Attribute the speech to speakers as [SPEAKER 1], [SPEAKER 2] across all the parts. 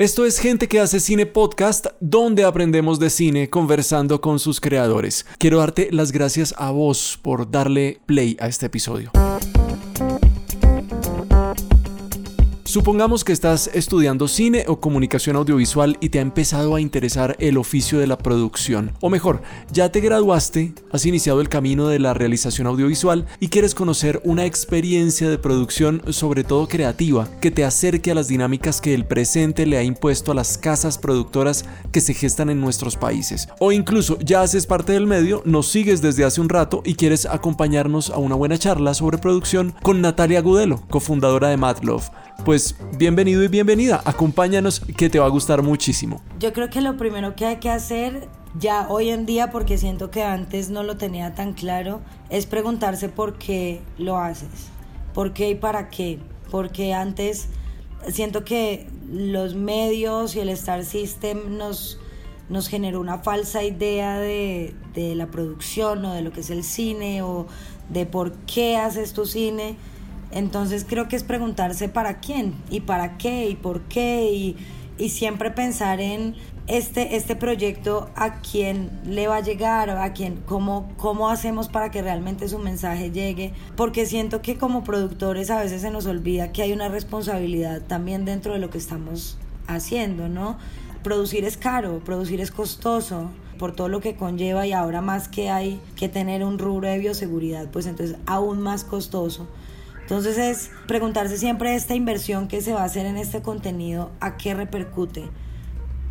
[SPEAKER 1] Esto es Gente que hace cine podcast, donde aprendemos de cine conversando con sus creadores. Quiero darte las gracias a vos por darle play a este episodio. Supongamos que estás estudiando cine o comunicación audiovisual y te ha empezado a interesar el oficio de la producción. O mejor, ya te graduaste, has iniciado el camino de la realización audiovisual y quieres conocer una experiencia de producción sobre todo creativa que te acerque a las dinámicas que el presente le ha impuesto a las casas productoras que se gestan en nuestros países. O incluso ya haces parte del medio, nos sigues desde hace un rato y quieres acompañarnos a una buena charla sobre producción con Natalia Gudelo, cofundadora de Madlove pues bienvenido y bienvenida. Acompáñanos que te va a gustar muchísimo.
[SPEAKER 2] Yo creo que lo primero que hay que hacer ya hoy en día, porque siento que antes no lo tenía tan claro, es preguntarse por qué lo haces. ¿Por qué y para qué? Porque antes siento que los medios y el Star System nos, nos generó una falsa idea de, de la producción o de lo que es el cine o de por qué haces tu cine entonces creo que es preguntarse para quién y para qué y por qué y, siempre pensar en este, este proyecto a quién le va a llegar, a quién, cómo, cómo hacemos para que realmente su mensaje llegue, porque siento que como productores a veces se nos olvida que hay una responsabilidad también dentro de lo que estamos haciendo, ¿no? Producir es caro, producir es costoso por todo lo que conlleva y ahora más que hay que tener un rubro de bioseguridad, pues entonces aún más costoso. Entonces es preguntarse siempre esta inversión que se va a hacer en este contenido, a qué repercute.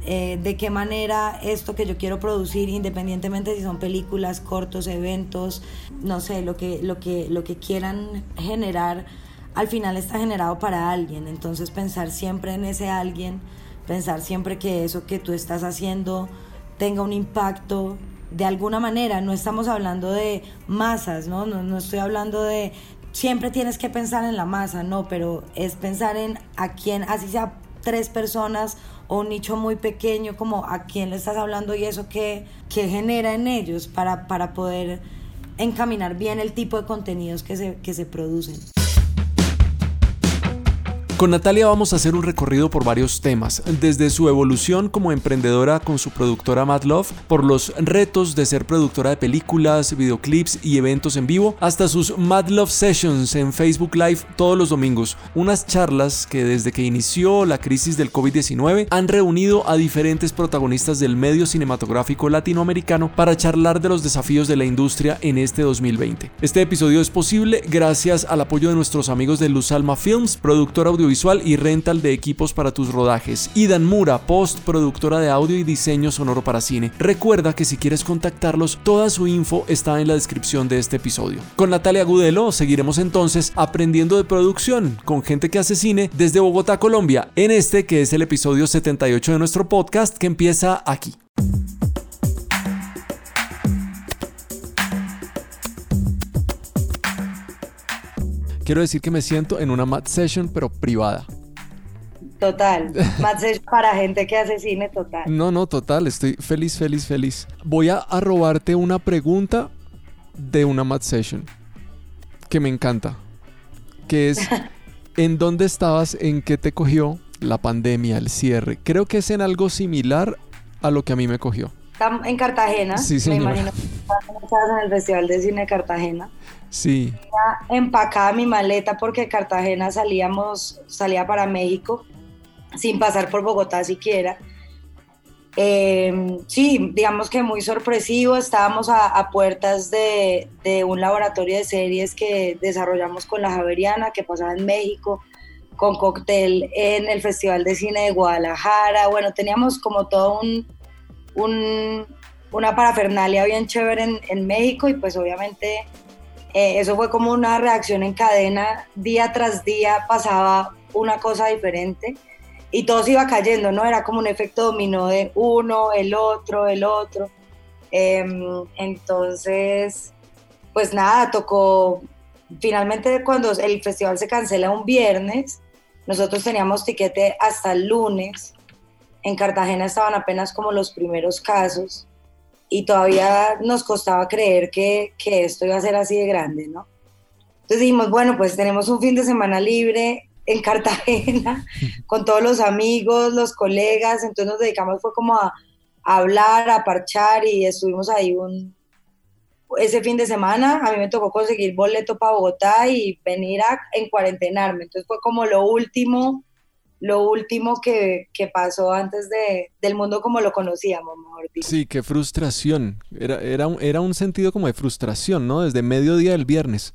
[SPEAKER 2] Eh, de qué manera esto que yo quiero producir, independientemente si son películas, cortos, eventos, no sé, lo que, lo que, lo que quieran generar, al final está generado para alguien. Entonces pensar siempre en ese alguien, pensar siempre que eso que tú estás haciendo tenga un impacto de alguna manera. No estamos hablando de masas, ¿no? No, no estoy hablando de, siempre tienes que pensar en la masa, no, pero es pensar en a quién, así sea tres personas o un nicho muy pequeño, como a quién le estás hablando y eso que, genera en ellos para, para poder encaminar bien el tipo de contenidos que se, que se producen.
[SPEAKER 1] Con Natalia vamos a hacer un recorrido por varios temas, desde su evolución como emprendedora con su productora Mad Love, por los retos de ser productora de películas, videoclips y eventos en vivo, hasta sus Mad Love Sessions en Facebook Live todos los domingos, unas charlas que desde que inició la crisis del COVID-19 han reunido a diferentes protagonistas del medio cinematográfico latinoamericano para charlar de los desafíos de la industria en este 2020. Este episodio es posible gracias al apoyo de nuestros amigos de Luz Alma Films, productora audiovisual visual y rental de equipos para tus rodajes. Y Dan Mura, post productora de audio y diseño sonoro para cine. Recuerda que si quieres contactarlos, toda su info está en la descripción de este episodio. Con Natalia Gudelo seguiremos entonces aprendiendo de producción con gente que hace cine desde Bogotá, Colombia, en este que es el episodio 78 de nuestro podcast que empieza aquí. Quiero decir que me siento en una mat session, pero privada.
[SPEAKER 2] Total. Mat session para gente que hace cine, total.
[SPEAKER 1] No, no, total. Estoy feliz, feliz, feliz. Voy a, robarte una pregunta de una mat session que me encanta. Que es, ¿en dónde estabas? ¿En qué te cogió la pandemia, el cierre? Creo que es en algo similar a lo que a mí me cogió.
[SPEAKER 2] En Cartagena.
[SPEAKER 1] Sí, señora.
[SPEAKER 2] Me imagino que estabas en el Festival de Cine de Cartagena.
[SPEAKER 1] Sí.
[SPEAKER 2] Empacaba mi maleta porque Cartagena salíamos, salía para México sin pasar por Bogotá siquiera. Em, sí, digamos que muy sorpresivo, estábamos a, puertas de, un laboratorio de series que desarrollamos con la Javeriana, que pasaba en México, con cóctel en el Festival de Cine de Guadalajara, bueno, teníamos como todo un, una parafernalia bien chévere en, en México y pues obviamente eh, eso fue como una reacción en cadena, día tras día pasaba una cosa diferente y todo se iba cayendo, ¿no? Era como un efecto dominó de uno, el otro, el otro. Em, entonces, pues nada, tocó, finalmente cuando el festival se cancela un viernes, nosotros teníamos tiquete hasta el lunes, en Cartagena estaban apenas como los primeros casos y todavía nos costaba creer que, que, esto iba a ser así de grande, ¿no? Entonces dijimos, bueno, pues tenemos un fin de semana libre, en Cartagena con todos los amigos, los colegas, entonces nos dedicamos fue como a, hablar, a parchar y estuvimos ahí un ese fin de semana a mí me tocó conseguir boleto para Bogotá y venir a en cuarentenarme, entonces fue como lo último lo último que, pasó antes de, del mundo como lo conocíamos, mejor dicho.
[SPEAKER 1] Sí, qué frustración. Era, era, un, era un sentido como de frustración, ¿no? Desde mediodía del viernes.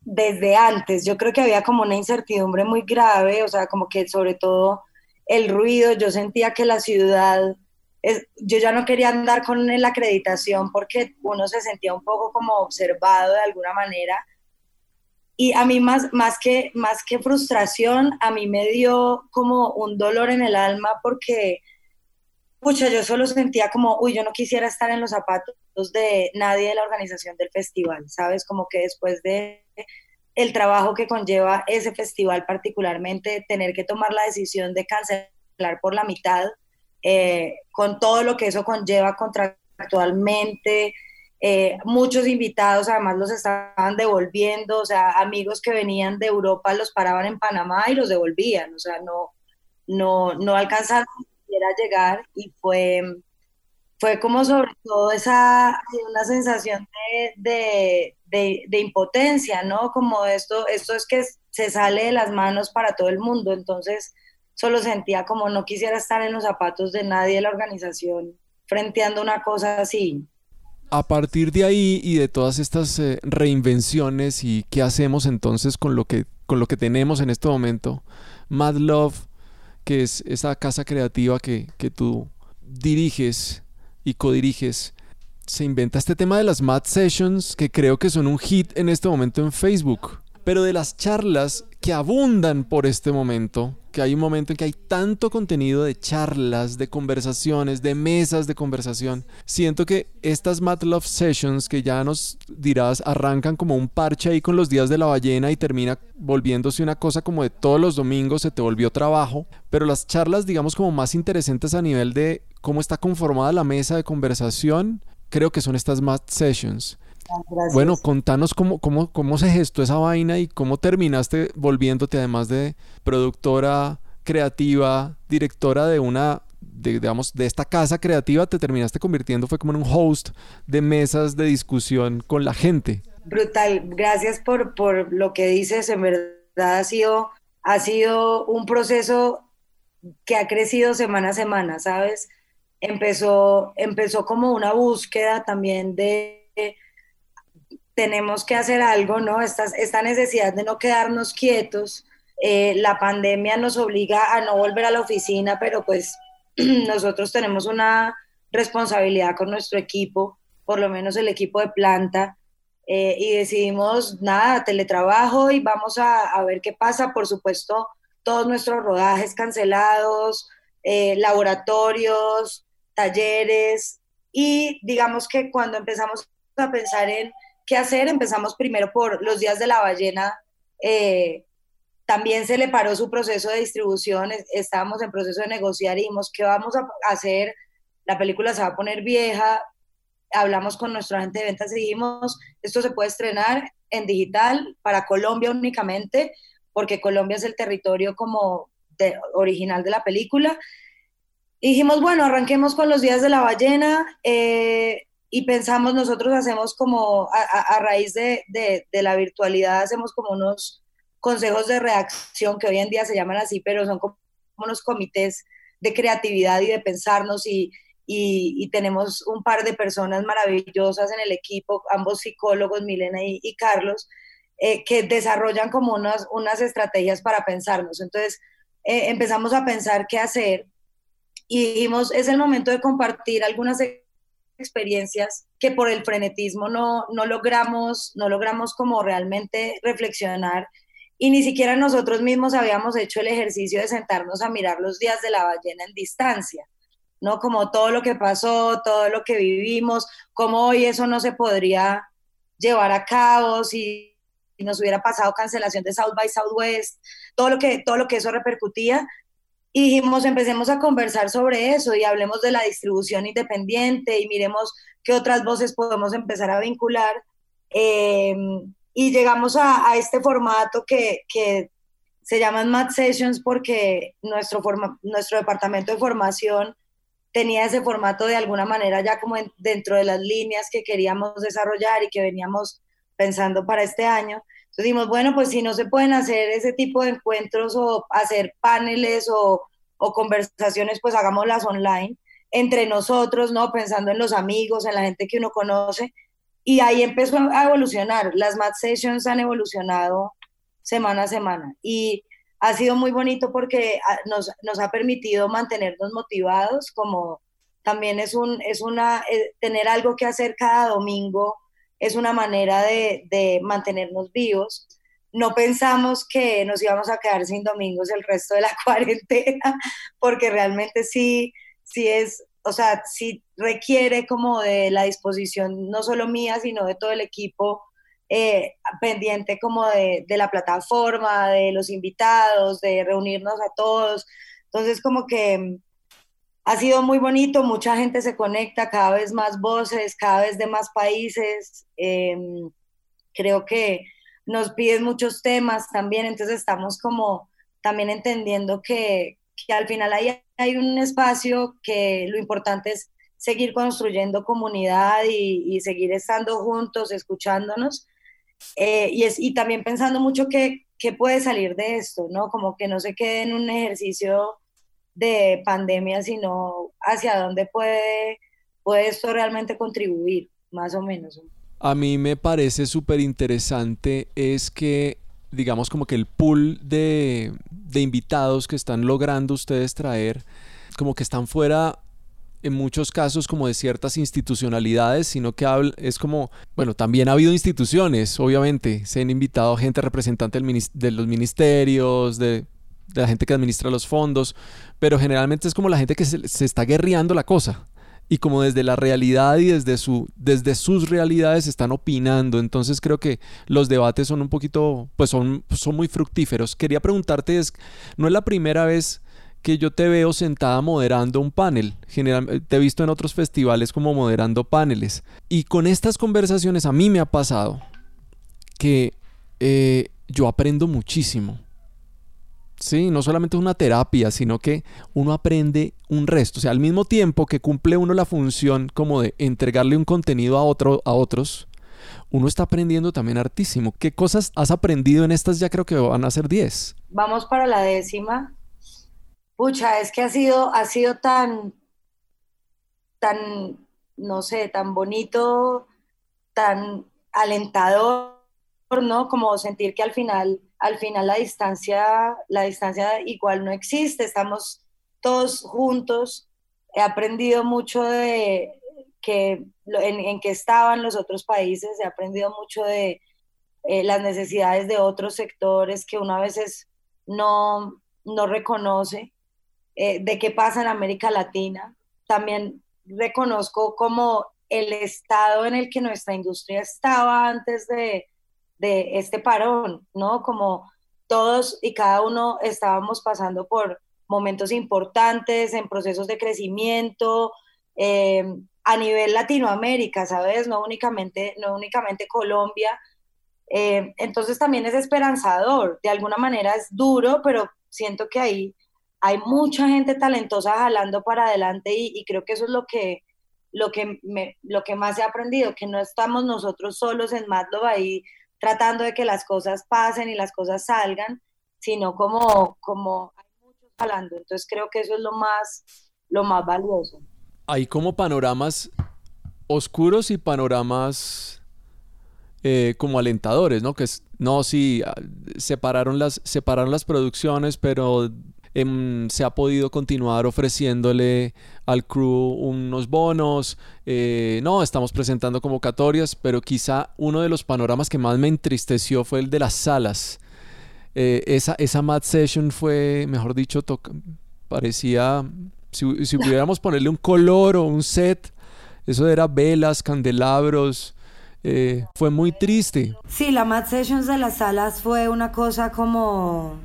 [SPEAKER 2] Desde antes, yo creo que había como una incertidumbre muy grave, o sea, como que sobre todo el ruido, yo sentía que la ciudad, es, yo ya no quería andar con la acreditación porque uno se sentía un poco como observado de alguna manera y a mí más, más, que, más que frustración, a mí me dio como un dolor en el alma porque, pucha, yo solo sentía como, uy, yo no quisiera estar en los zapatos de nadie de la organización del festival, ¿sabes? Como que después de el trabajo que conlleva ese festival particularmente, tener que tomar la decisión de cancelar por la mitad, eh, con todo lo que eso conlleva contractualmente, eh, muchos invitados además los estaban devolviendo, o sea, amigos que venían de Europa los paraban en Panamá y los devolvían, o sea, no, no, no alcanzaron a llegar y fue, fue como sobre todo esa, una sensación de, de, impotencia, ¿no? Como esto, esto es que se sale de las manos para todo el mundo, entonces solo sentía como no quisiera estar en los zapatos de nadie de la organización frenteando una cosa así
[SPEAKER 1] a partir de ahí y de todas estas eh, reinvenciones y qué hacemos entonces con lo que con lo que tenemos en este momento, Mad Love, que es esa casa creativa que, que tú diriges y codiriges, se inventa este tema de las Mad Sessions que creo que son un hit en este momento en Facebook pero de las charlas que abundan por este momento, que hay un momento en que hay tanto contenido de charlas, de conversaciones, de mesas de conversación, siento que estas Mad Love Sessions que ya nos dirás arrancan como un parche ahí con los días de la ballena y termina volviéndose una cosa como de todos los domingos se te volvió trabajo, pero las charlas digamos como más interesantes a nivel de cómo está conformada la mesa de conversación, creo que son estas Mad Sessions. Bueno, contanos cómo, cómo, cómo se gestó esa vaina y cómo terminaste volviéndote, además de productora creativa, directora de una, digamos, de esta casa creativa, te terminaste convirtiendo, fue como en un host de mesas de discusión con la gente.
[SPEAKER 2] Brutal, gracias por, por lo que dices, en verdad ha sido, ha sido un proceso que ha crecido semana a semana, ¿sabes? Empezó, empezó como una búsqueda también de tenemos que hacer algo, ¿no? Esta, esta necesidad de no quedarnos quietos. Eh, la pandemia nos obliga a no volver a la oficina, pero pues nosotros tenemos una responsabilidad con nuestro equipo, por lo menos el equipo de planta, eh, y decidimos, nada, teletrabajo y vamos a, a, ver qué pasa. Por supuesto, todos nuestros rodajes cancelados, eh, laboratorios, talleres, y digamos que cuando empezamos a pensar en qué hacer. Empezamos primero por los días de la ballena. Eh, también se le paró su proceso de distribución, estábamos en proceso de negociar y dijimos, ¿qué vamos a hacer? La película se va a poner vieja, hablamos con nuestro agente de ventas y dijimos, esto se puede estrenar en digital para Colombia únicamente, porque Colombia es el territorio como original de la película. Y dijimos, bueno, arranquemos con los días de la ballena. Eh, y pensamos, nosotros hacemos como, a, raíz de, de, la virtualidad, hacemos como unos consejos de reacción que hoy en día se llaman así, pero son como unos comités de creatividad y de pensarnos y, y, tenemos un par de personas maravillosas en el equipo, ambos psicólogos, Milena y, y Carlos, eh, que desarrollan como unas, unas estrategias para pensarnos. Entonces eh, empezamos a pensar qué hacer y dijimos, es el momento de compartir algunas experiencias que por el frenetismo no, no logramos, no logramos como realmente reflexionar y ni siquiera nosotros mismos habíamos hecho el ejercicio de sentarnos a mirar los días de la ballena en distancia, ¿no? Como todo lo que pasó, todo lo que vivimos, como hoy eso no se podría llevar a cabo si nos hubiera pasado cancelación de South by Southwest, todo lo que, todo lo que eso repercutía, y dijimos, empecemos a conversar sobre eso y hablemos de la distribución independiente y miremos qué otras voces podemos empezar a vincular. Eh, y llegamos a, este formato que, que, se llaman Math Sessions porque nuestro, nuestro departamento de formación tenía ese formato de alguna manera ya como dentro de las líneas que queríamos desarrollar y que veníamos pensando para este año. Entonces dijimos, bueno, pues si no se pueden hacer ese tipo de encuentros o hacer paneles o, o conversaciones, pues hagámoslas online entre nosotros, ¿no? Pensando en los amigos, en la gente que uno conoce. Y ahí empezó a evolucionar. Las Math Sessions han evolucionado semana a semana. Y ha sido muy bonito porque ah, nos, nos ha permitido mantenernos motivados, como también es, un, es una, eh, tener algo que hacer cada domingo es una manera de, de, mantenernos vivos. No pensamos que nos íbamos a quedar sin domingos el resto de la cuarentena, porque realmente sí, sí es, o sea, sí requiere como de la disposición no solo mía, sino de todo el equipo eh, pendiente como de, la plataforma, de los invitados, de reunirnos a todos. Entonces como que ha sido muy bonito, mucha gente se conecta, cada vez más voces, cada vez de más países. Em, creo que nos piden muchos temas también, entonces estamos como también entendiendo que, al final hay, hay un espacio que lo importante es seguir construyendo comunidad y, y seguir estando juntos, escuchándonos eh, y, es, y también pensando mucho qué, qué puede salir de esto, ¿no? Como que no se quede en un ejercicio de pandemia, sino hacia dónde puede, puede esto realmente contribuir, más o menos.
[SPEAKER 1] A mí me parece súper interesante es que, digamos, como que el pool de, de invitados que están logrando ustedes traer, como que están fuera en muchos casos como de ciertas institucionalidades, sino que es como, bueno, también ha habido instituciones, obviamente, se han invitado gente representante de los ministerios, de, la gente que administra los fondos, pero generalmente es como la gente que se, está guerreando la cosa y como desde la realidad y desde, su, desde sus realidades están opinando. Entonces creo que los debates son un poquito, pues son, son muy fructíferos. Quería preguntarte, es, no es la primera vez que yo te veo sentada moderando un panel. Generalmente te he visto en otros festivales como moderando paneles. Y con estas conversaciones a mí me ha pasado que eh, yo aprendo muchísimo. Sí, no solamente es una terapia, sino que uno aprende un resto. O sea, al mismo tiempo que cumple uno la función como de entregarle un contenido a, otro, a otros, uno está aprendiendo también hartísimo. ¿Qué cosas has aprendido en estas? Ya creo que van a ser 10.
[SPEAKER 2] Vamos para la décima. Pucha, es que ha sido, ha sido tan, tan, no sé, tan bonito, tan alentador, ¿no? Como sentir que al final, al final la distancia, la distancia igual no existe, estamos todos juntos. He aprendido mucho de que en, que estaban los otros países, he aprendido mucho de eh, las necesidades de otros sectores que uno a veces no, no reconoce. Eh, de qué pasa en América Latina. También reconozco como el estado en el que nuestra industria estaba antes de, este parón, ¿no? Como todos y cada uno estábamos pasando por momentos importantes en procesos de crecimiento eh, a nivel Latinoamérica, ¿sabes? No únicamente, no únicamente Colombia. Eh, entonces también es esperanzador, de alguna manera es duro, pero siento que ahí hay mucha gente talentosa jalando para adelante y, creo que eso es lo que, lo, que lo que más he aprendido, que no estamos nosotros solos en Madlov ahí tratando de que las cosas pasen y las cosas salgan, sino como, como hay muchos jalando. Entonces creo que eso es lo más, lo más valioso.
[SPEAKER 1] Hay como panoramas oscuros y panoramas eh, como alentadores, ¿no? Que es, no, sí, ah, separaron las, separaron las producciones, pero Em, se ha podido continuar ofreciéndole al crew unos bonos. Eh, no, estamos presentando convocatorias, pero quizá uno de los panoramas que más me entristeció fue el de las salas. Eh, esa, esa Mad Session fue, mejor dicho, parecía, si, si pudiéramos ponerle un color o un set, eso era velas, candelabros. Eh, fue muy triste.
[SPEAKER 2] Sí, la Mad Sessions de las salas fue una cosa como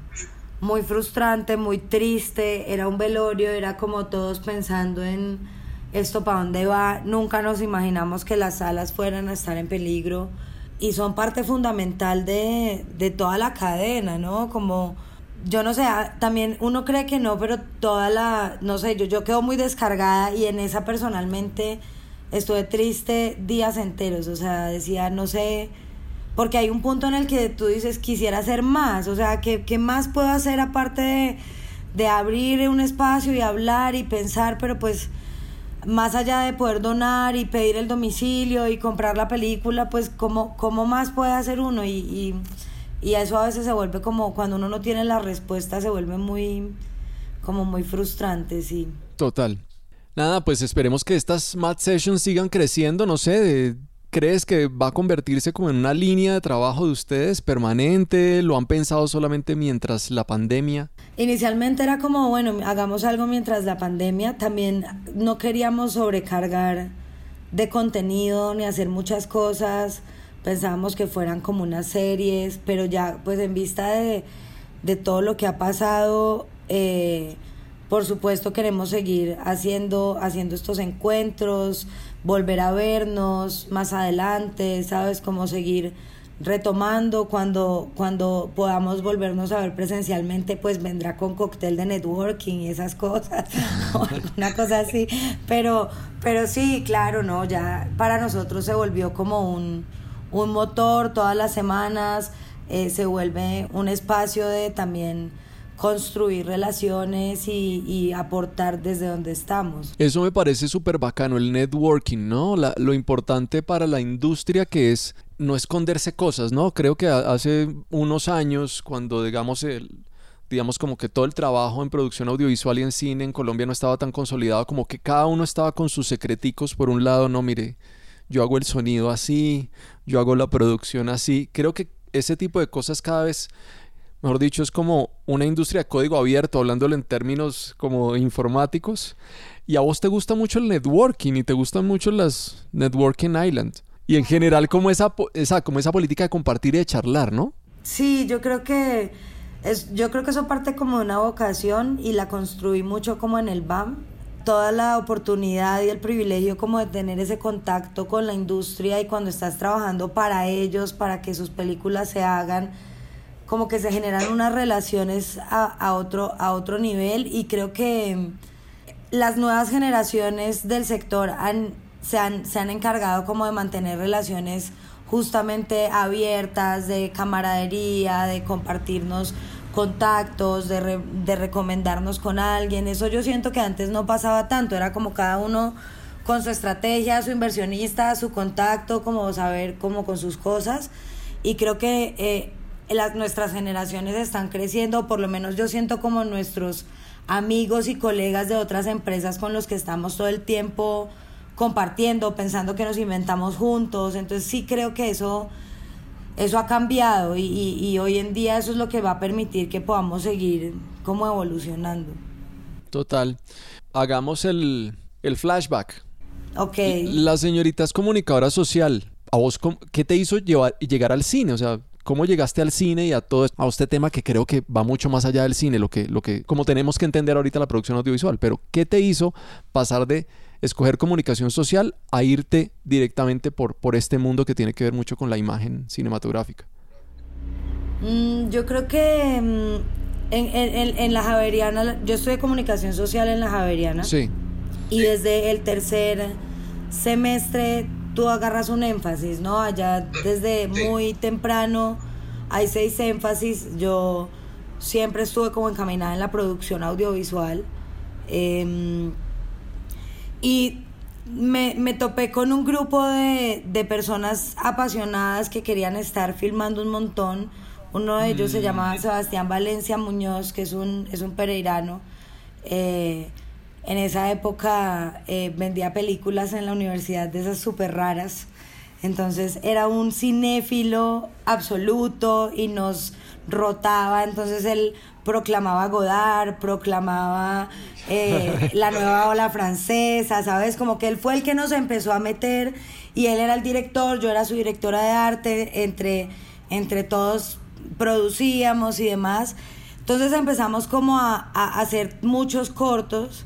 [SPEAKER 2] muy frustrante, muy triste, era un velorio, era como todos pensando en esto para dónde va, nunca nos imaginamos que las salas fueran a estar en peligro y son parte fundamental de, toda la cadena, ¿no? Como yo no sé, ah, también uno cree que no, pero toda la, no sé, yo, yo quedo muy descargada y en esa personalmente estuve triste días enteros, o sea, decía, no sé, porque hay un punto en el que tú dices, quisiera hacer más, o sea, ¿qué, qué más puedo hacer aparte de, de abrir un espacio y hablar y pensar, pero pues más allá de poder donar y pedir el domicilio y comprar la película, pues cómo, cómo más puede hacer uno y, y, y, eso a veces se vuelve como cuando uno no tiene la respuesta se vuelve muy como muy frustrante, sí.
[SPEAKER 1] Total. Nada, pues esperemos que estas Mad Sessions sigan creciendo, no sé, ¿crees que va a convertirse como en una línea de trabajo de ustedes permanente? ¿Lo han pensado solamente mientras la pandemia?
[SPEAKER 2] Inicialmente era como, bueno, hagamos algo mientras la pandemia. También no queríamos sobrecargar de contenido ni hacer muchas cosas. Pensábamos que fueran como unas series, pero ya pues en vista de, de todo lo que ha pasado, eh, por supuesto queremos seguir haciendo, haciendo estos encuentros, volver a vernos más adelante, ¿sabes? Como seguir retomando cuando, cuando podamos volvernos a ver presencialmente, pues vendrá con cóctel de networking y esas cosas, o alguna cosa así. Pero, pero sí, claro, no, ya para nosotros se volvió como un, un motor todas las semanas, eh, se vuelve un espacio de también construir relaciones y, aportar desde donde estamos.
[SPEAKER 1] Eso me parece súper bacano, el networking, ¿no? Lo importante para la industria que es no esconderse cosas, ¿no? Creo que hace unos años, cuando digamos el, digamos como que todo el trabajo en producción audiovisual y en cine en Colombia no estaba tan consolidado, como que cada uno estaba con sus secreticos por un lado, no, mire, yo hago el sonido así, yo hago la producción así. Creo que ese tipo de cosas cada vez, mejor dicho, es como una industria de código abierto, hablándolo en términos como informáticos. Y a vos te gusta mucho el networking y te gustan mucho las Networking Island. Y en general como esa, como esa política de compartir y de charlar, ¿no?
[SPEAKER 2] Sí, yo creo que es, yo creo que eso parte como de una vocación y la construí mucho como en el BAM. Toda la oportunidad y el privilegio como de tener ese contacto con la industria y cuando estás trabajando para ellos, para que sus películas se hagan, como que se generan unas relaciones a, a otro, a otro nivel y creo que las nuevas generaciones del sector han se han, se han encargado como de mantener relaciones justamente abiertas, de camaradería, de compartirnos contactos, de, de recomendarnos con alguien. Eso yo siento que antes no pasaba tanto, era como cada uno con su estrategia, su inversionista, su contacto, como saber cómo con sus cosas. Y creo que eh, las, nuestras generaciones están creciendo, por lo menos yo siento como nuestros amigos y colegas de otras empresas con los que estamos todo el tiempo compartiendo, pensando que nos inventamos juntos. Entonces sí creo que eso, eso ha cambiado y, y, hoy en día eso es lo que va a permitir que podamos seguir como evolucionando.
[SPEAKER 1] Total. Hagamos el, el flashback.
[SPEAKER 2] Ok.
[SPEAKER 1] La señorita es comunicadora social. ¿A vos qué te hizo llevar, llegar al cine? O sea, ¿cómo llegaste al cine y a todo a este tema que creo que va mucho más allá del cine, lo que, lo que, como tenemos que entender ahorita la producción audiovisual? Pero, ¿qué te hizo pasar de escoger comunicación social a irte directamente por, por este mundo que tiene que ver mucho con la imagen cinematográfica?
[SPEAKER 2] Mm, yo creo que mm, en, en, en, la Javeriana, yo estudié comunicación social en la Javeriana.
[SPEAKER 1] Sí.
[SPEAKER 2] Y desde el tercer semestre tú agarras un énfasis, ¿no? Allá desde muy temprano hay seis énfasis. Yo siempre estuve como encaminada en la producción audiovisual. Eh, y me, me, topé con un grupo de, de, personas apasionadas que querían estar filmando un montón. Uno de ellos se llamaba mm. Sebastián Valencia Muñoz, que es un, es un pereirano. Eh, en esa época eh, vendía películas en la universidad de esas súper raras. Entonces era un cinéfilo absoluto y nos rotaba. Entonces él proclamaba Godard, proclamaba eh, la nueva ola francesa, ¿sabes? Como que él fue el que nos empezó a meter y él era el director, yo era su directora de arte, entre, entre todos producíamos y demás. Entonces empezamos como a, hacer muchos cortos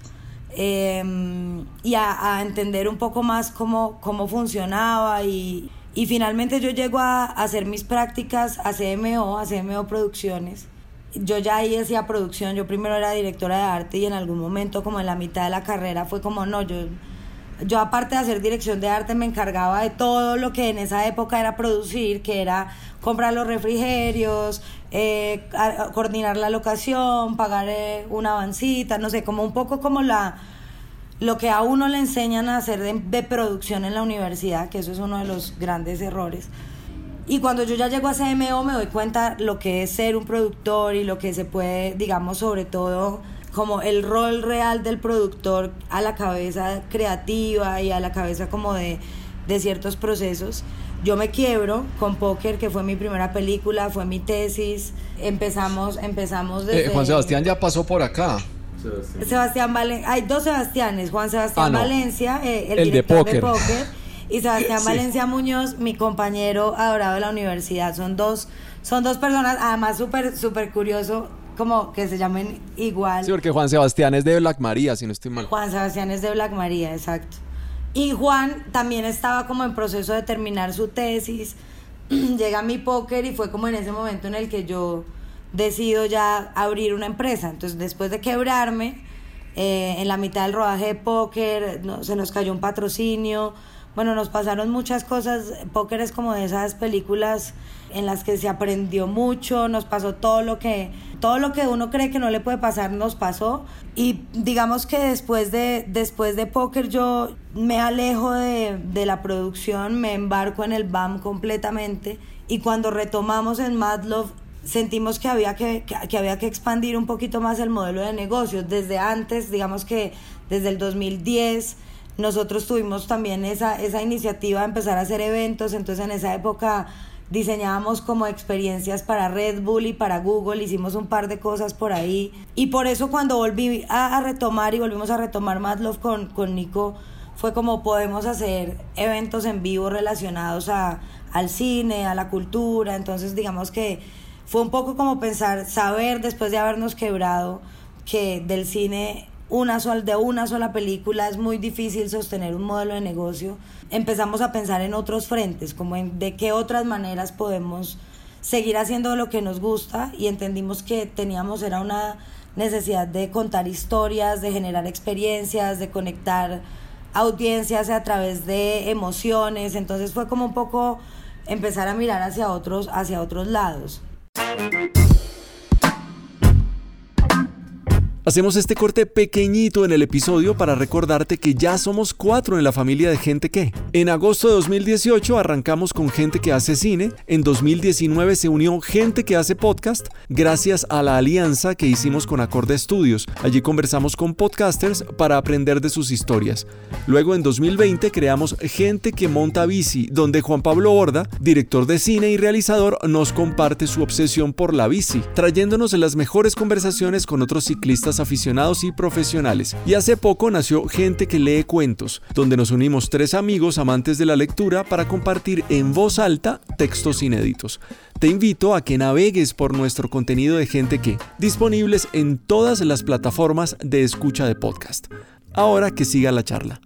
[SPEAKER 2] em, y a, entender un poco más cómo, cómo funcionaba y, y finalmente yo llego a, hacer mis prácticas a CMO, a CMO Producciones. Yo ya ahí hacía producción, yo primero era directora de arte y en algún momento como en la mitad de la carrera fue como, no, yo, yo aparte de hacer dirección de arte me encargaba de todo lo que en esa época era producir, que era comprar los refrigerios, eh, coordinar la locación, pagar eh, una avancita, no sé, como un poco como la lo que a uno le enseñan a hacer de, producción en la universidad, que eso es uno de los grandes errores. Y cuando yo ya llego a CMO me doy cuenta lo que es ser un productor y lo que se puede, digamos, sobre todo como el rol real del productor a la cabeza creativa y a la cabeza como de, de ciertos procesos. Yo me quiebro con Póker, que fue mi primera película, fue mi tesis. Empezamos, empezamos
[SPEAKER 1] eh, desde... Juan Sebastián ya pasó por acá.
[SPEAKER 2] Sebastián, Valencia. Hay dos Sebastianes, Juan Sebastián ah, Valencia, eh, el, director de póker. y Sebastián Valencia Muñoz, mi compañero adorado de la universidad. Son dos, son dos personas, además súper, súper curioso, como que se llamen igual.
[SPEAKER 1] Sí, porque Juan Sebastián es de Black María, si no estoy mal.
[SPEAKER 2] Juan Sebastián es de Black María, exacto. Y Juan también estaba como en proceso de terminar su tesis. Llega mi póker y fue como en ese momento en el que yo decido ya abrir una empresa. Entonces, después de quebrarme, eh, en la mitad del rodaje de póker, no, se nos cayó un patrocinio. Bueno, nos pasaron muchas cosas. Póker es como de esas películas en las que se aprendió mucho, nos pasó todo lo que todo lo que uno cree que no le puede pasar nos pasó. Y digamos que después de después de póker yo me alejo de, de la producción, me embarco en el BAM completamente. Y cuando retomamos en Mad Love sentimos que había que, que, había que expandir un poquito más el modelo de negocios. Desde antes, digamos que desde el 2010, nosotros tuvimos también esa, esa iniciativa de empezar a hacer eventos, entonces en esa época diseñábamos como experiencias para Red Bull y para Google, hicimos un par de cosas por ahí. Y por eso cuando volví a, retomar y volvimos a retomar Mad Love con, con Nico, fue como podemos hacer eventos en vivo relacionados a, al cine, a la cultura, entonces digamos que fue un poco como pensar, saber después de habernos quebrado que del cine una sola, de una sola película es muy difícil sostener un modelo de negocio. Empezamos a pensar en otros frentes, como en de qué otras maneras podemos seguir haciendo lo que nos gusta y entendimos que teníamos era una necesidad de contar historias, de generar experiencias, de conectar audiencias a través de emociones, entonces fue como un poco empezar a mirar hacia otros hacia otros lados.
[SPEAKER 1] Hacemos este corte pequeñito en el episodio para recordarte que ya somos cuatro en la familia de Gente que. En agosto de 2018 arrancamos con Gente que hace cine, en 2019 se unió Gente que hace podcast, gracias a la alianza que hicimos con Acorde Studios. Allí conversamos con podcasters para aprender de sus historias. Luego en 2020 creamos Gente que monta bici, donde Juan Pablo Borda, director de cine y realizador, nos comparte su obsesión por la bici, trayéndonos las mejores conversaciones con otros ciclistas aficionados y profesionales. Y hace poco nació Gente que lee cuentos, donde nos unimos tres amigos amantes de la lectura para compartir en voz alta textos inéditos. Te invito a que navegues por nuestro contenido de Gente que, disponibles en todas las plataformas de escucha de podcast. Ahora que siga la charla.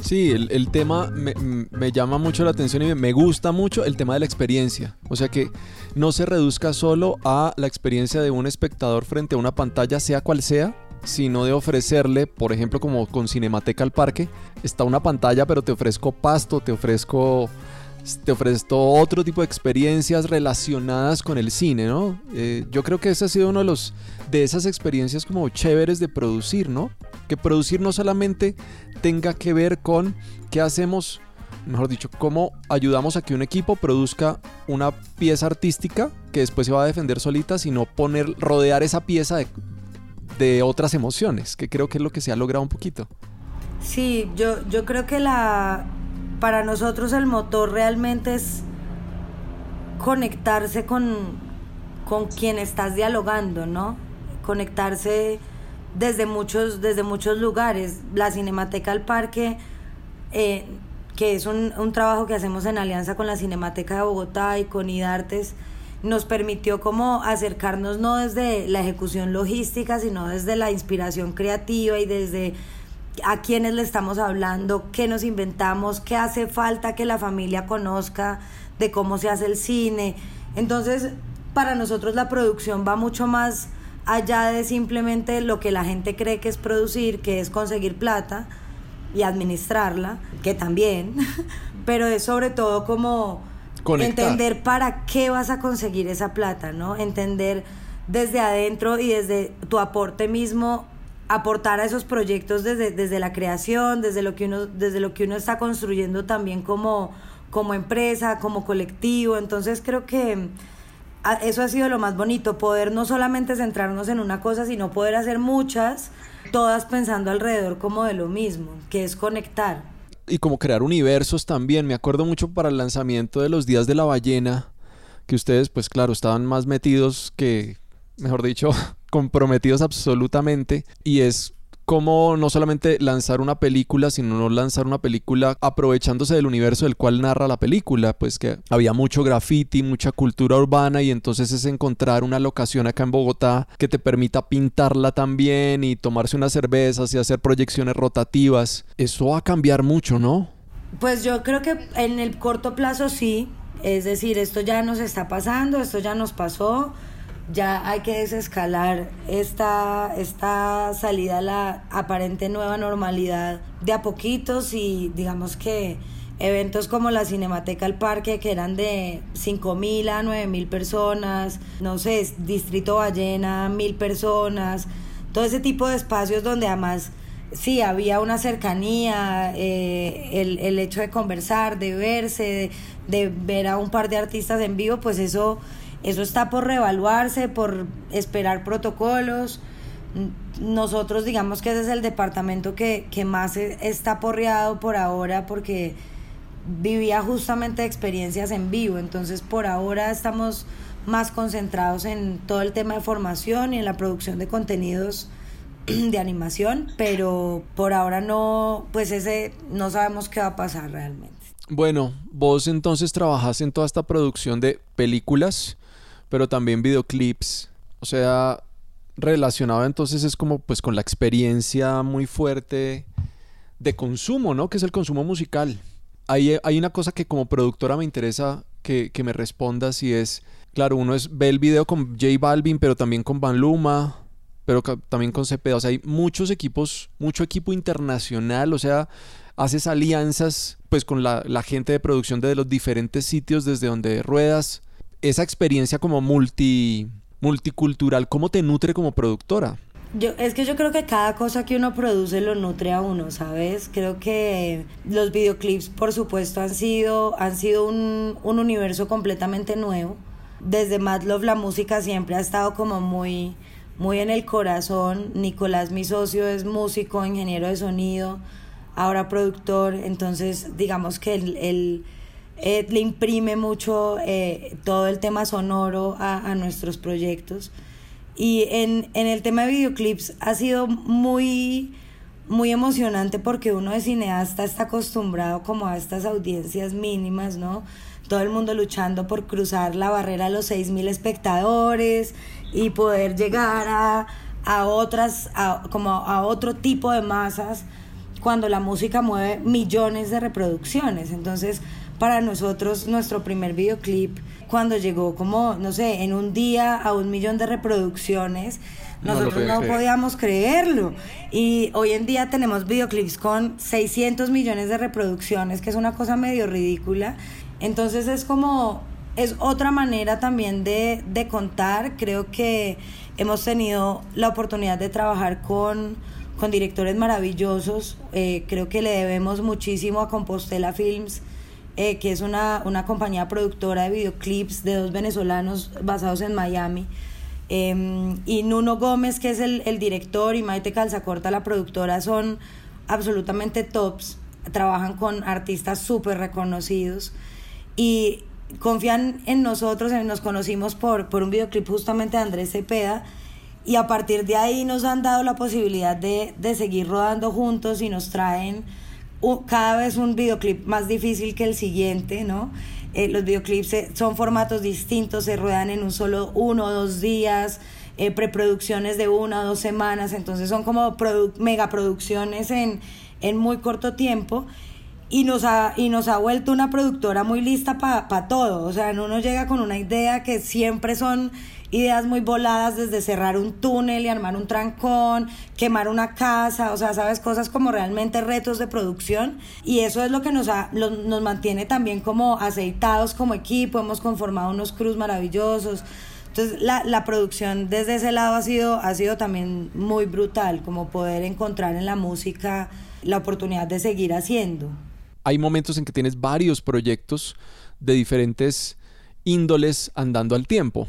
[SPEAKER 1] Sí, el, tema me, me, llama mucho la atención y me gusta mucho el tema de la experiencia. O sea que no se reduzca solo a la experiencia de un espectador frente a una pantalla, sea cual sea, sino de ofrecerle, por ejemplo, como con Cinemateca al Parque, está una pantalla, pero te ofrezco pasto, te ofrezco te ofrezco otro tipo de experiencias relacionadas con el cine, ¿no? Eh, yo creo que ese ha sido uno de los de esas experiencias como chéveres de producir, ¿no? Que producir no solamente tenga que ver con qué hacemos mejor dicho, cómo ayudamos a que un equipo produzca una pieza artística que después se va a defender solita, sino poner, rodear esa pieza de, de otras emociones, que creo que es lo que se ha logrado un poquito.
[SPEAKER 2] Sí, yo, yo creo que la para nosotros el motor realmente es conectarse con, con quien estás dialogando, ¿no? Conectarse desde muchos, desde muchos lugares. La Cinemateca al Parque eh, que es un, un, trabajo que hacemos en alianza con la Cinemateca de Bogotá y con IDARTES, nos permitió como acercarnos no desde la ejecución logística, sino desde la inspiración creativa y desde a quiénes le estamos hablando, qué nos inventamos, qué hace falta que la familia conozca de cómo se hace el cine. Entonces, para nosotros la producción va mucho más allá de simplemente lo que la gente cree que es producir, que es conseguir plata y administrarla, que también, pero es sobre todo como entender para qué vas a conseguir esa plata, ¿no? Entender desde adentro y desde tu aporte mismo aportar a esos proyectos desde, desde la creación, desde lo que uno, desde lo que uno está construyendo también como, como empresa, como colectivo. Entonces creo que eso ha sido lo más bonito, poder no solamente centrarnos en una cosa, sino poder hacer muchas, todas pensando alrededor como de lo mismo, que es conectar.
[SPEAKER 1] Y como crear universos también. Me acuerdo mucho para el lanzamiento de los Días de la Ballena, que ustedes pues claro, estaban más metidos que, mejor dicho, comprometidos absolutamente y es como no solamente lanzar una película, sino no lanzar una película aprovechándose del universo del cual narra la película, pues que había mucho graffiti, mucha cultura urbana y entonces es encontrar una locación acá en Bogotá que te permita pintarla también y tomarse unas cervezas y hacer proyecciones rotativas. Eso va a cambiar mucho, ¿no?
[SPEAKER 2] Pues yo creo que en el corto plazo sí, es decir, esto ya nos está pasando, esto ya nos pasó ya hay que desescalar esta, esta salida a la aparente nueva normalidad de a poquitos y digamos que eventos como la Cinemateca al Parque que eran de 5.000 a 9.000 personas, no sé, Distrito Ballena, 1.000 personas, todo ese tipo de espacios donde además sí había una cercanía, eh, el, el, hecho de conversar, de verse, de ver a un par de artistas en vivo, pues eso eso está por reevaluarse, por esperar protocolos. Nosotros digamos que ese es el departamento que, que más e, está porreado por ahora porque vivía justamente experiencias en vivo. Entonces por ahora estamos más concentrados en todo el tema de formación y en la producción de contenidos de animación, pero por ahora no, pues ese no sabemos qué va a pasar realmente.
[SPEAKER 1] Bueno, vos entonces trabajas en toda esta producción de películas pero también videoclips. O sea, relacionado entonces es como pues con la experiencia muy fuerte de consumo, ¿no? Que es el consumo musical. Hay, hay una cosa que como productora me interesa que, que me respondas y es, claro, uno es, ve el video con J Balvin, pero también con Van Luma, pero también con Cepeda. O sea, hay muchos equipos, mucho equipo internacional, o sea, haces alianzas pues con la, la gente de producción de los diferentes sitios desde donde ruedas esa experiencia como multi, multicultural, ¿cómo te nutre como productora?
[SPEAKER 2] Yo, es que yo creo que cada cosa que uno produce lo nutre a uno, ¿sabes? Creo que los videoclips, por supuesto, han sido, han sido un, un universo completamente nuevo. Desde Mad Love la música siempre ha estado como muy, muy en el corazón. Nicolás, mi socio, es músico, ingeniero de sonido, ahora productor. Entonces, digamos que el, el eh, le imprime mucho eh, todo el tema sonoro a, nuestros proyectos. Y en, en, el tema de videoclips ha sido muy, muy emocionante porque uno de cineasta está acostumbrado como a estas audiencias mínimas, ¿no? Todo el mundo luchando por cruzar la barrera de los 6.000 espectadores y poder llegar a, a otras, a, como a otro tipo de masas cuando la música mueve millones de reproducciones. Entonces, para nosotros nuestro primer videoclip cuando llegó como, no sé, en un día a un millón de reproducciones. Nosotros no, podíamos creerlo. Y hoy en día tenemos videoclips con 600 millones de reproducciones, que es una cosa medio ridícula. Entonces es como, es otra manera también de, de contar. Creo que hemos tenido la oportunidad de trabajar con, con directores maravillosos. Eh, creo que le debemos muchísimo a Compostela Films eh, que es una, una, compañía productora de videoclips de dos venezolanos basados en Miami. Em, y Nuno Gómez, que es el, el director, y Maite Calzacorta, la productora, son absolutamente tops. Trabajan con artistas súper reconocidos y confían en nosotros. Nos conocimos por, por un videoclip justamente de Andrés Cepeda y a partir de ahí nos han dado la posibilidad de, de seguir rodando juntos y nos traen cada vez un videoclip más difícil que el siguiente, ¿no? Eh, los videoclips son formatos distintos, se ruedan en un solo uno o dos días, eh, preproducciones de una o dos semanas, entonces son como megaproducciones en, en muy corto tiempo. y nos ha, y nos ha vuelto una productora muy lista para todo. O sea, uno llega con una idea que siempre son ideas muy voladas desde cerrar un túnel y armar un trancón, quemar una casa, o sea, sabes, cosas como realmente retos de producción y eso es lo que nos, ha, nos mantiene también como aceitados como equipo, hemos conformado unos crews maravillosos. Entonces la, la, producción desde ese lado ha sido, ha sido también muy brutal, como poder encontrar en la música la oportunidad de seguir haciendo.
[SPEAKER 1] Hay momentos en que tienes varios proyectos de diferentes índoles andando al tiempo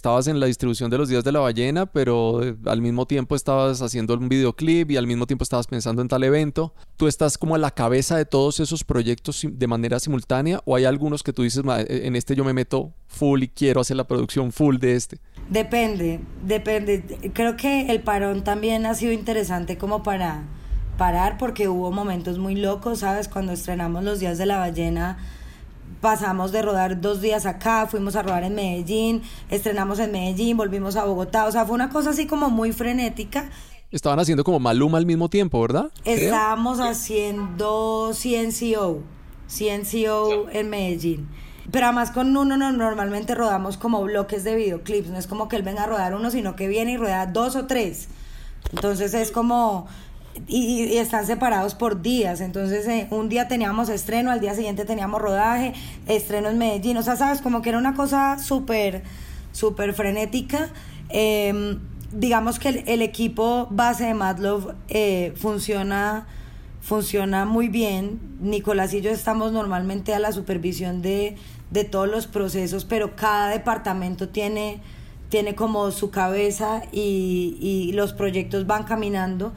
[SPEAKER 1] estabas en la distribución de los días de la ballena, pero eh, al mismo tiempo estabas haciendo un videoclip y al mismo tiempo estabas pensando en tal evento. ¿Tú estás como a la cabeza de todos esos proyectos de manera simultánea o hay algunos que tú dices, eh, en este yo me meto full y quiero hacer la producción full de este?
[SPEAKER 2] Depende, depende. Creo que el parón también ha sido interesante como para parar porque hubo momentos muy locos, ¿sabes? Cuando estrenamos los días de la ballena pasamos de rodar dos días acá, fuimos a rodar en Medellín, estrenamos en Medellín, volvimos a Bogotá, o sea, fue una cosa así como muy frenética.
[SPEAKER 1] Estaban haciendo como Maluma al mismo tiempo, ¿verdad?
[SPEAKER 2] Estábamos haciendo CNCO, CNCO en Medellín. Pero además con uno normalmente rodamos como bloques de videoclips, no es como que él venga a rodar uno, sino que viene y rueda dos o tres. Entonces es como y, están separados por días. Entonces, eh, un día teníamos estreno, al día siguiente teníamos rodaje, estreno en Medellín. O sea, sabes, como que era una cosa súper, súper frenética. Em, digamos que el, equipo base de Mad Love eh, funciona, funciona muy bien. Nicolás y yo estamos normalmente a la supervisión de, de todos los procesos, pero cada departamento tiene, tiene como su cabeza y, y los proyectos van caminando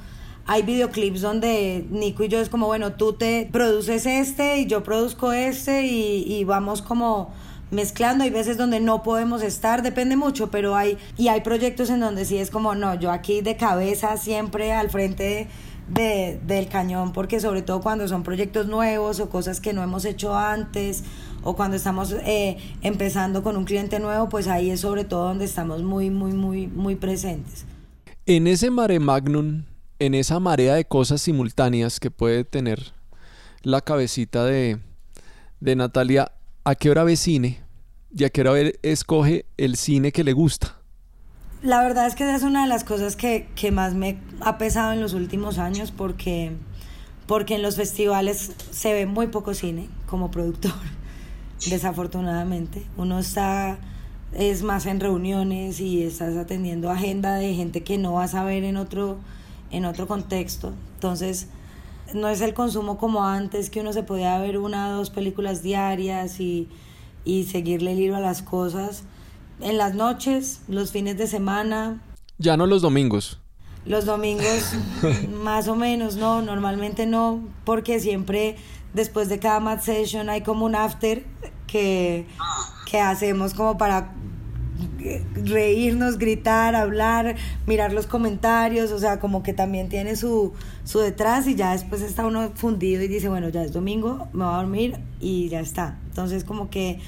[SPEAKER 2] hay videoclips donde Nico y yo es como, bueno, tú te produces este y yo produzco este y, vamos como mezclando, hay veces donde no podemos estar, depende mucho, pero hay, y hay proyectos en donde sí es como, no, yo aquí de cabeza siempre al frente de, del cañón, porque sobre todo cuando son proyectos nuevos o cosas que no hemos hecho antes, o cuando estamos eh, empezando con un cliente nuevo, pues ahí es sobre todo donde estamos muy, muy, muy, muy presentes.
[SPEAKER 1] En ese mare magnum en esa marea de cosas simultáneas que puede tener la cabecita de, de Natalia, ¿a qué hora ve cine? ¿Y a qué hora escoge el cine que le gusta?
[SPEAKER 2] La verdad es que esa es una de las cosas que, que más me ha pesado en los últimos años porque, porque en los festivales se ve muy poco cine como productor, desafortunadamente. Uno está es más en reuniones y estás atendiendo agenda de gente que no vas a ver en otro en otro contexto. Entonces, no es el consumo como antes, que uno se podía ver una o dos películas diarias y, y seguirle el hilo a las cosas. En las noches, los fines de semana.
[SPEAKER 1] Ya no los domingos.
[SPEAKER 2] Los domingos, más o menos, no, normalmente no, porque siempre después de cada match session hay como un after que, que hacemos como para reírnos, gritar, hablar, mirar los comentarios, o sea, como que también tiene su, su detrás y ya después está uno fundido y dice, bueno, ya es domingo, me voy a dormir y ya está. Entonces como que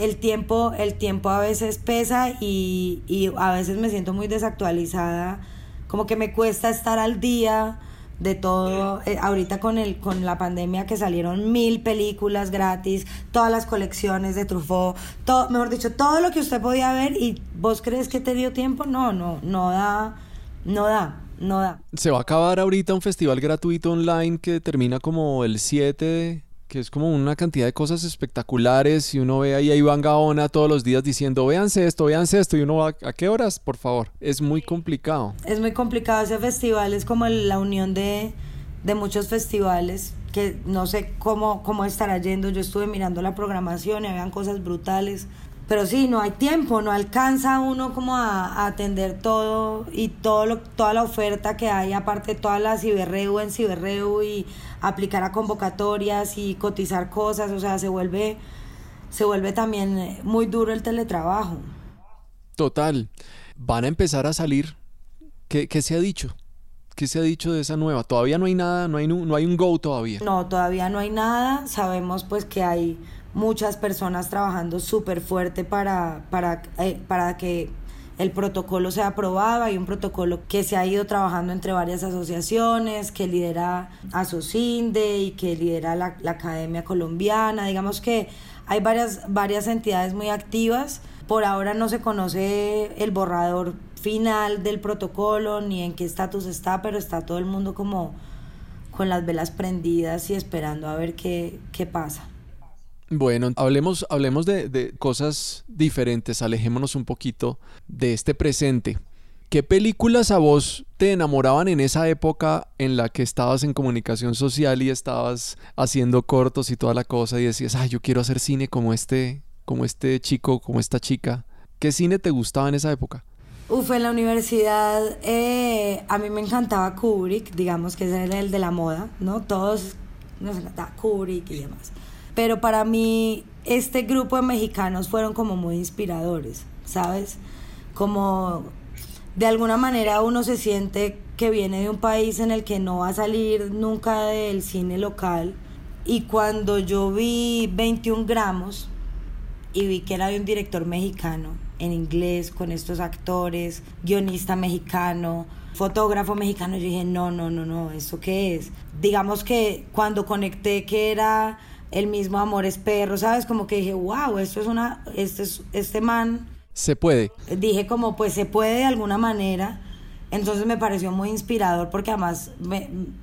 [SPEAKER 2] el tiempo, el tiempo a veces pesa y, y a veces me siento muy desactualizada, como que me cuesta estar al día de todo, eh, ahorita con, el, con la pandemia que salieron mil películas gratis, todas las colecciones de Truffaut, todo, mejor dicho, todo lo que usted podía ver y vos crees que te dio tiempo, no, no, no da, no da. No da.
[SPEAKER 1] Se va a acabar ahorita un festival gratuito online que termina como el 7 que es como una cantidad de cosas espectaculares y uno ve ahí a Iván Gaona todos los días diciendo, véanse esto, véanse esto, y uno va, ¿a qué horas? Por favor, es muy complicado.
[SPEAKER 2] Es muy complicado ese festival, es como la unión de, de muchos festivales que no sé cómo, cómo estará yendo, yo estuve mirando la programación y habían cosas brutales, pero sí, no hay tiempo, no alcanza uno como a, atender todo y todo lo, toda la oferta que hay, aparte toda la ciberreu en ciberreu y aplicar a convocatorias y cotizar cosas, o sea, se vuelve, se vuelve también muy duro el teletrabajo.
[SPEAKER 1] Total. Van a empezar a salir. ¿Qué, qué se ha dicho? ¿Qué se ha dicho de esa nueva? Todavía no hay nada, no hay, no hay un go todavía.
[SPEAKER 2] No, todavía no hay nada. Sabemos pues que hay muchas personas trabajando súper fuerte para, para, eh, para que el protocolo sea aprobado, hay un protocolo que se ha ido trabajando entre varias asociaciones, que lidera Asocinde y que lidera la, la Academia Colombiana, digamos que hay varias, varias entidades muy activas, por ahora no se conoce el borrador final del protocolo ni en qué estatus está, pero está todo el mundo como con las velas prendidas y esperando a ver qué, qué pasa.
[SPEAKER 1] Bueno, hablemos, hablemos de, de, cosas diferentes, alejémonos un poquito de este presente. ¿Qué películas a vos te enamoraban en esa época en la que estabas en comunicación social y estabas haciendo cortos y toda la cosa y decías, ay, yo quiero hacer cine como este, como este chico, como esta chica? ¿Qué cine te gustaba en esa época?
[SPEAKER 2] Uf, en la universidad eh, a mí me encantaba Kubrick, digamos que es el de la moda, ¿no? Todos nos encantaba Kubrick y demás. Pero para mí este grupo de mexicanos fueron como muy inspiradores, ¿sabes? Como de alguna manera uno se siente que viene de un país en el que no va a salir nunca del cine local. Y cuando yo vi 21 gramos y vi que era de un director mexicano en inglés con estos actores, guionista mexicano, fotógrafo mexicano, yo dije, no, no, no, no, ¿eso qué es? Digamos que cuando conecté que era el mismo amor es perro, ¿sabes? Como que dije, wow, esto es una, este, es, este man...
[SPEAKER 1] Se puede.
[SPEAKER 2] Dije como, pues se puede de alguna manera. Entonces me pareció muy inspirador porque además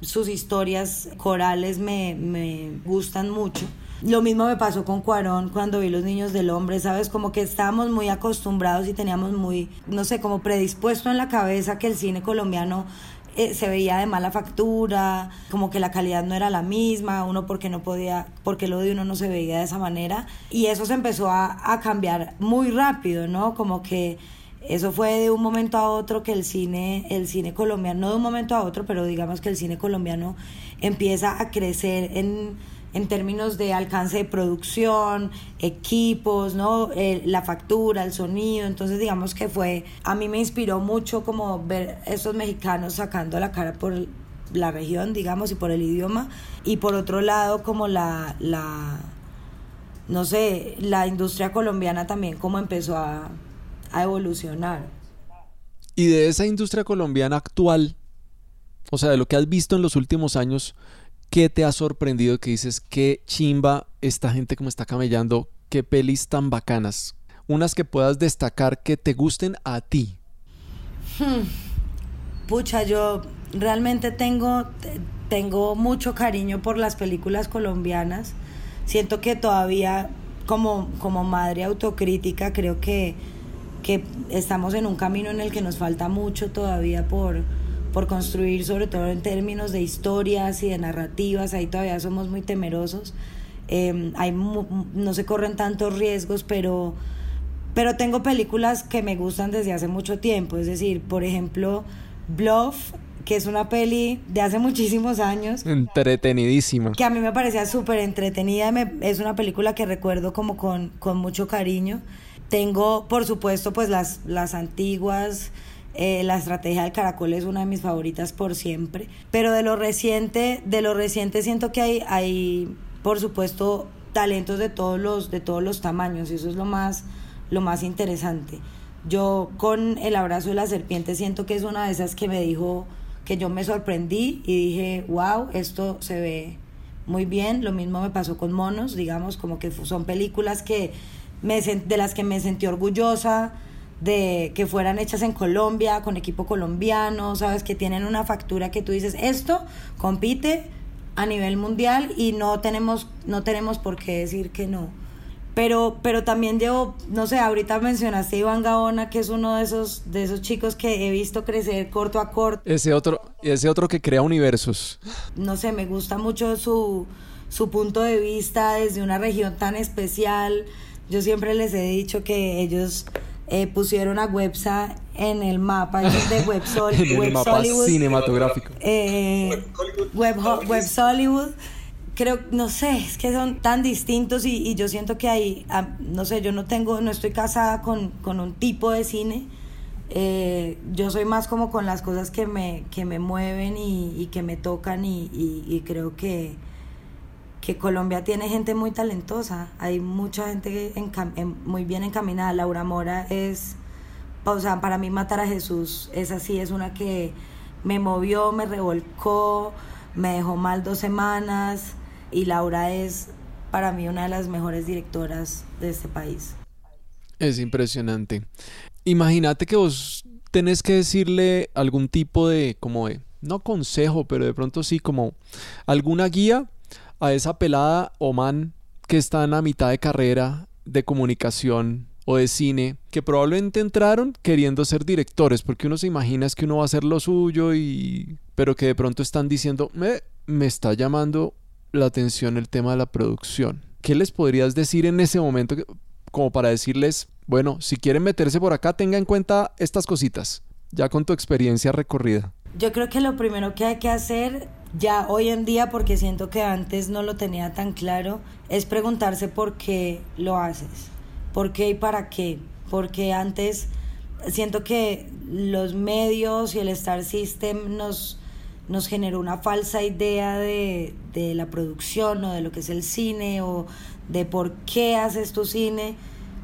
[SPEAKER 2] sus historias corales me, me gustan mucho. Lo mismo me pasó con Cuarón cuando vi Los Niños del Hombre, ¿sabes? Como que estábamos muy acostumbrados y teníamos muy, no sé, como predispuesto en la cabeza que el cine colombiano eh, se veía de mala factura, como que la calidad no era la misma, uno porque no podía, porque lo de uno no se veía de esa manera. Y eso se empezó a, a cambiar muy rápido, ¿no? Como que eso fue de un momento a otro que el cine, el cine colombiano, no de un momento a otro, pero digamos que el cine colombiano empieza a crecer en en términos de alcance de producción, equipos, ¿no? la factura, el sonido. Entonces, digamos que fue, a mí me inspiró mucho como ver esos mexicanos sacando la cara por la región, digamos, y por el idioma. Y por otro lado, como la, la no sé, la industria colombiana también como empezó a, a evolucionar.
[SPEAKER 1] Y de esa industria colombiana actual, o sea, de lo que has visto en los últimos años, ¿Qué te ha sorprendido que dices, qué chimba esta gente como está camellando, qué pelis tan bacanas? Unas que puedas destacar que te gusten a ti.
[SPEAKER 2] Hmm. Pucha, yo realmente tengo, tengo mucho cariño por las películas colombianas. Siento que todavía como, como madre autocrítica creo que, que estamos en un camino en el que nos falta mucho todavía por, por construir, sobre todo en términos de historias y de narrativas, ahí todavía somos muy temerosos. Eh, hay no se corren tantos riesgos, pero, pero tengo películas que me gustan desde hace mucho tiempo. Es decir, por ejemplo, Bluff, que es una peli de hace muchísimos años.
[SPEAKER 1] Entretenidísima.
[SPEAKER 2] Que a mí me parecía súper entretenida. es una película que recuerdo como con, con mucho cariño. Tengo, por supuesto, pues las, las antiguas eh, la estrategia del caracol es una de mis favoritas por siempre. Pero de lo reciente, de lo reciente siento que hay, hay por supuesto, talentos de todos los, de todos los tamaños. Y eso es lo más, lo más interesante. Yo con el abrazo de la serpiente siento que es una de esas que me dijo que yo me sorprendí y dije, wow, esto se ve muy bien. Lo mismo me pasó con Monos, digamos, como que son películas que me, de las que me sentí orgullosa de que fueran hechas en Colombia, con equipo colombiano, sabes, que tienen una factura que tú dices, esto compite a nivel mundial y no tenemos, no tenemos por qué decir que no. Pero, pero también llevo, no sé, ahorita mencionaste a Iván Gaona, que es uno de esos, de esos chicos que he visto crecer corto a corto.
[SPEAKER 1] Ese otro, ese otro que crea universos.
[SPEAKER 2] No sé, me gusta mucho su, su punto de vista desde una región tan especial. Yo siempre les he dicho que ellos eh, pusieron a Websa en el mapa de Web,
[SPEAKER 1] en el mapa cinematográfico.
[SPEAKER 2] Eh, Web, Web Hollywood. Creo, no sé, es que son tan distintos y, yo siento que hay, ah, no sé, yo no tengo, no estoy casada con, con un tipo de cine. Eh, yo soy más como con las cosas que me, que me mueven y, y que me tocan y, y creo que, que Colombia tiene gente muy talentosa, hay mucha gente muy bien encaminada. Laura Mora es o sea, para mí matar a Jesús, esa sí es una que me movió, me revolcó, me dejó mal dos semanas y Laura es para mí una de las mejores directoras de este país.
[SPEAKER 1] Es impresionante. Imagínate que vos tenés que decirle algún tipo de, como de, no consejo, pero de pronto sí, como alguna guía a esa pelada o man que está en la mitad de carrera de comunicación o de cine que probablemente entraron queriendo ser directores porque uno se imagina es que uno va a hacer lo suyo y pero que de pronto están diciendo me, me está llamando la atención el tema de la producción ¿qué les podrías decir en ese momento como para decirles bueno si quieren meterse por acá tenga en cuenta estas cositas ya con tu experiencia recorrida
[SPEAKER 2] yo creo que lo primero que hay que hacer ya hoy en día, porque siento que antes no lo tenía tan claro, es preguntarse por qué lo haces, por qué y para qué, porque antes siento que los medios y el Star System nos, nos generó una falsa idea de, de la producción o de lo que es el cine o de por qué haces tu cine.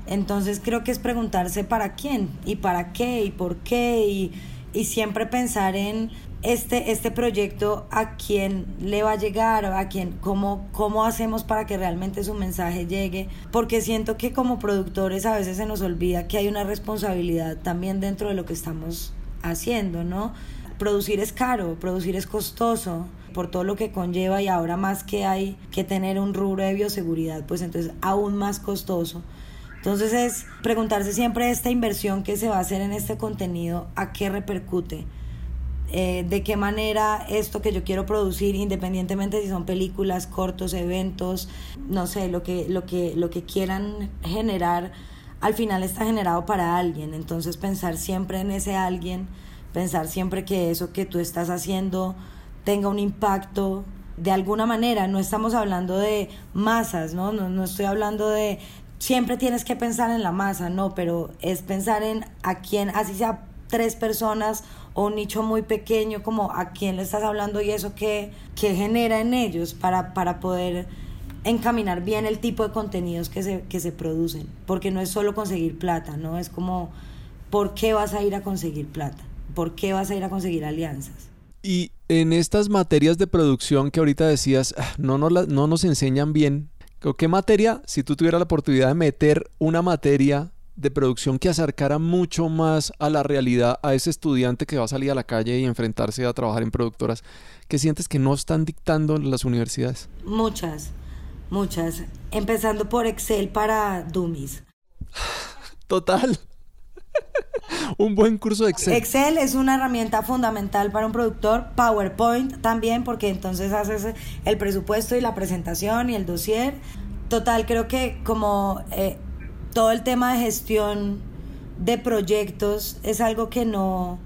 [SPEAKER 2] Entonces creo que es preguntarse para quién y para qué y por qué y y siempre pensar en este, este proyecto a quién le va a llegar, a quién, cómo, cómo hacemos para que realmente su mensaje llegue, porque siento que como productores a veces se nos olvida que hay una responsabilidad también dentro de lo que estamos haciendo, ¿no? Producir es caro, producir es costoso por todo lo que conlleva y ahora más que hay que tener un rubro de bioseguridad, pues entonces aún más costoso. Entonces es preguntarse siempre esta inversión que se va a hacer en este contenido, a qué repercute, eh, de qué manera esto que yo quiero producir, independientemente si son películas, cortos, eventos, no sé, lo que, lo que, lo que quieran generar, al final está generado para alguien. Entonces pensar siempre en ese alguien, pensar siempre que eso que tú estás haciendo tenga un impacto de alguna manera, no estamos hablando de masas, ¿no? No, no estoy hablando de, siempre tienes que pensar en la masa, no, pero es pensar en a quién, así sea tres personas o un nicho muy pequeño, como a quién le estás hablando y eso que, que genera en ellos para, para poder encaminar bien el tipo de contenidos que se, que se producen, porque no es solo conseguir plata, ¿no? Es como, ¿por qué vas a ir a conseguir plata? ¿Por qué vas a ir a conseguir alianzas?
[SPEAKER 1] Y en estas materias de producción que ahorita decías, ah, no, no, no nos enseñan bien, ¿Qué materia, si tú tuvieras la oportunidad de meter una materia de producción que acercara mucho más a la realidad a ese estudiante que va a salir a la calle y enfrentarse a trabajar en productoras, ¿qué sientes que no están dictando las universidades?
[SPEAKER 2] Muchas, muchas. Empezando por Excel para dummies.
[SPEAKER 1] Total. Un buen curso de Excel.
[SPEAKER 2] Excel es una herramienta fundamental para un productor. PowerPoint también, porque entonces haces el presupuesto y la presentación y el dossier. Total, creo que como eh, todo el tema de gestión de proyectos es algo que no,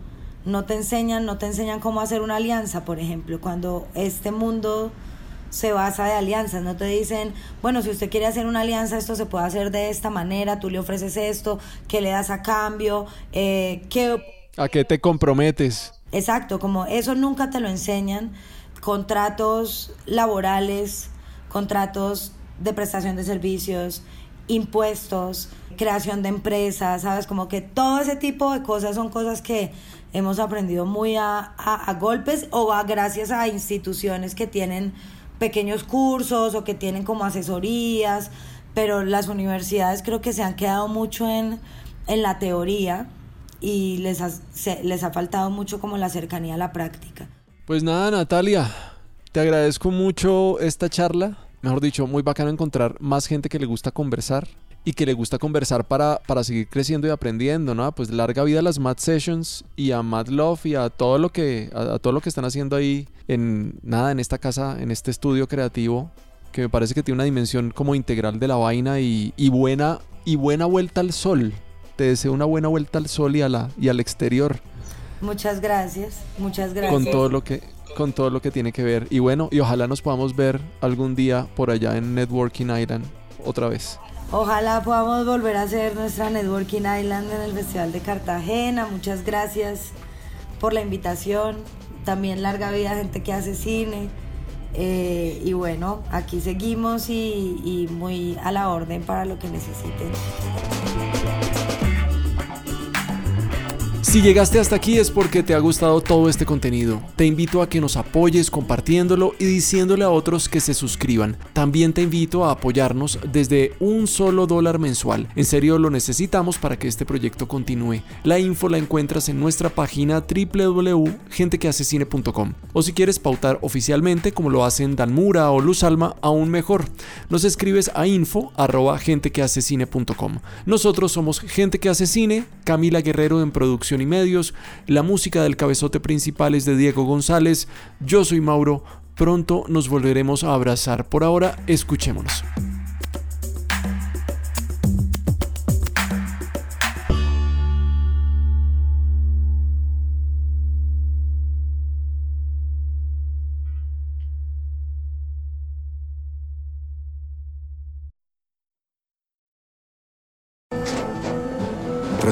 [SPEAKER 2] no te enseñan, no te enseñan cómo hacer una alianza, por ejemplo, cuando este mundo se basa de alianzas, no te dicen, bueno, si usted quiere hacer una alianza, esto se puede hacer de esta manera, tú le ofreces esto, ¿qué le das a cambio? Eh, ¿qué...
[SPEAKER 1] ¿A qué te comprometes?
[SPEAKER 2] Exacto, como eso nunca te lo enseñan, contratos laborales, contratos de prestación de servicios, impuestos, creación de empresas, ¿sabes? Como que todo ese tipo de cosas son cosas que hemos aprendido muy a, a, a golpes o a, gracias a instituciones que tienen pequeños cursos o que tienen como asesorías, pero las universidades creo que se han quedado mucho en, en la teoría y les ha, les ha faltado mucho como la cercanía a la práctica.
[SPEAKER 1] Pues nada, Natalia, te agradezco mucho esta charla. Mejor dicho, muy bacano encontrar más gente que le gusta conversar y que le gusta conversar para, para seguir creciendo y aprendiendo, ¿no? Pues larga vida a las Mad Sessions y a Mad Love y a todo lo que, a, todo lo que están haciendo ahí en nada, en esta casa, en este estudio creativo, que me parece que tiene una dimensión como integral de la vaina y, y buena, y buena vuelta al sol. Te deseo una buena vuelta al sol y, a la, y al exterior.
[SPEAKER 2] Muchas gracias, muchas gracias.
[SPEAKER 1] Con todo lo que con todo lo que tiene que ver. Y bueno, y ojalá nos podamos ver algún día por allá en Networking Island otra vez.
[SPEAKER 2] Ojalá podamos volver a hacer nuestra Networking Island en el Festival de Cartagena. Muchas gracias por la invitación. También larga vida gente que hace cine. Eh, y bueno, aquí seguimos y, y muy a la orden para lo que necesiten.
[SPEAKER 1] Si llegaste hasta aquí es porque te ha gustado todo este contenido. Te invito a que nos apoyes compartiéndolo y diciéndole a otros que se suscriban. También te invito a apoyarnos desde un solo dólar mensual. En serio lo necesitamos para que este proyecto continúe. La info la encuentras en nuestra página www.gentequehacecine.com o si quieres pautar oficialmente como lo hacen Dan Mura o Luz Alma, aún mejor. Nos escribes a info Nosotros somos Gente que hace cine, Camila Guerrero en producción y medios, la música del cabezote principal es de Diego González, yo soy Mauro, pronto nos volveremos a abrazar. Por ahora, escuchémonos.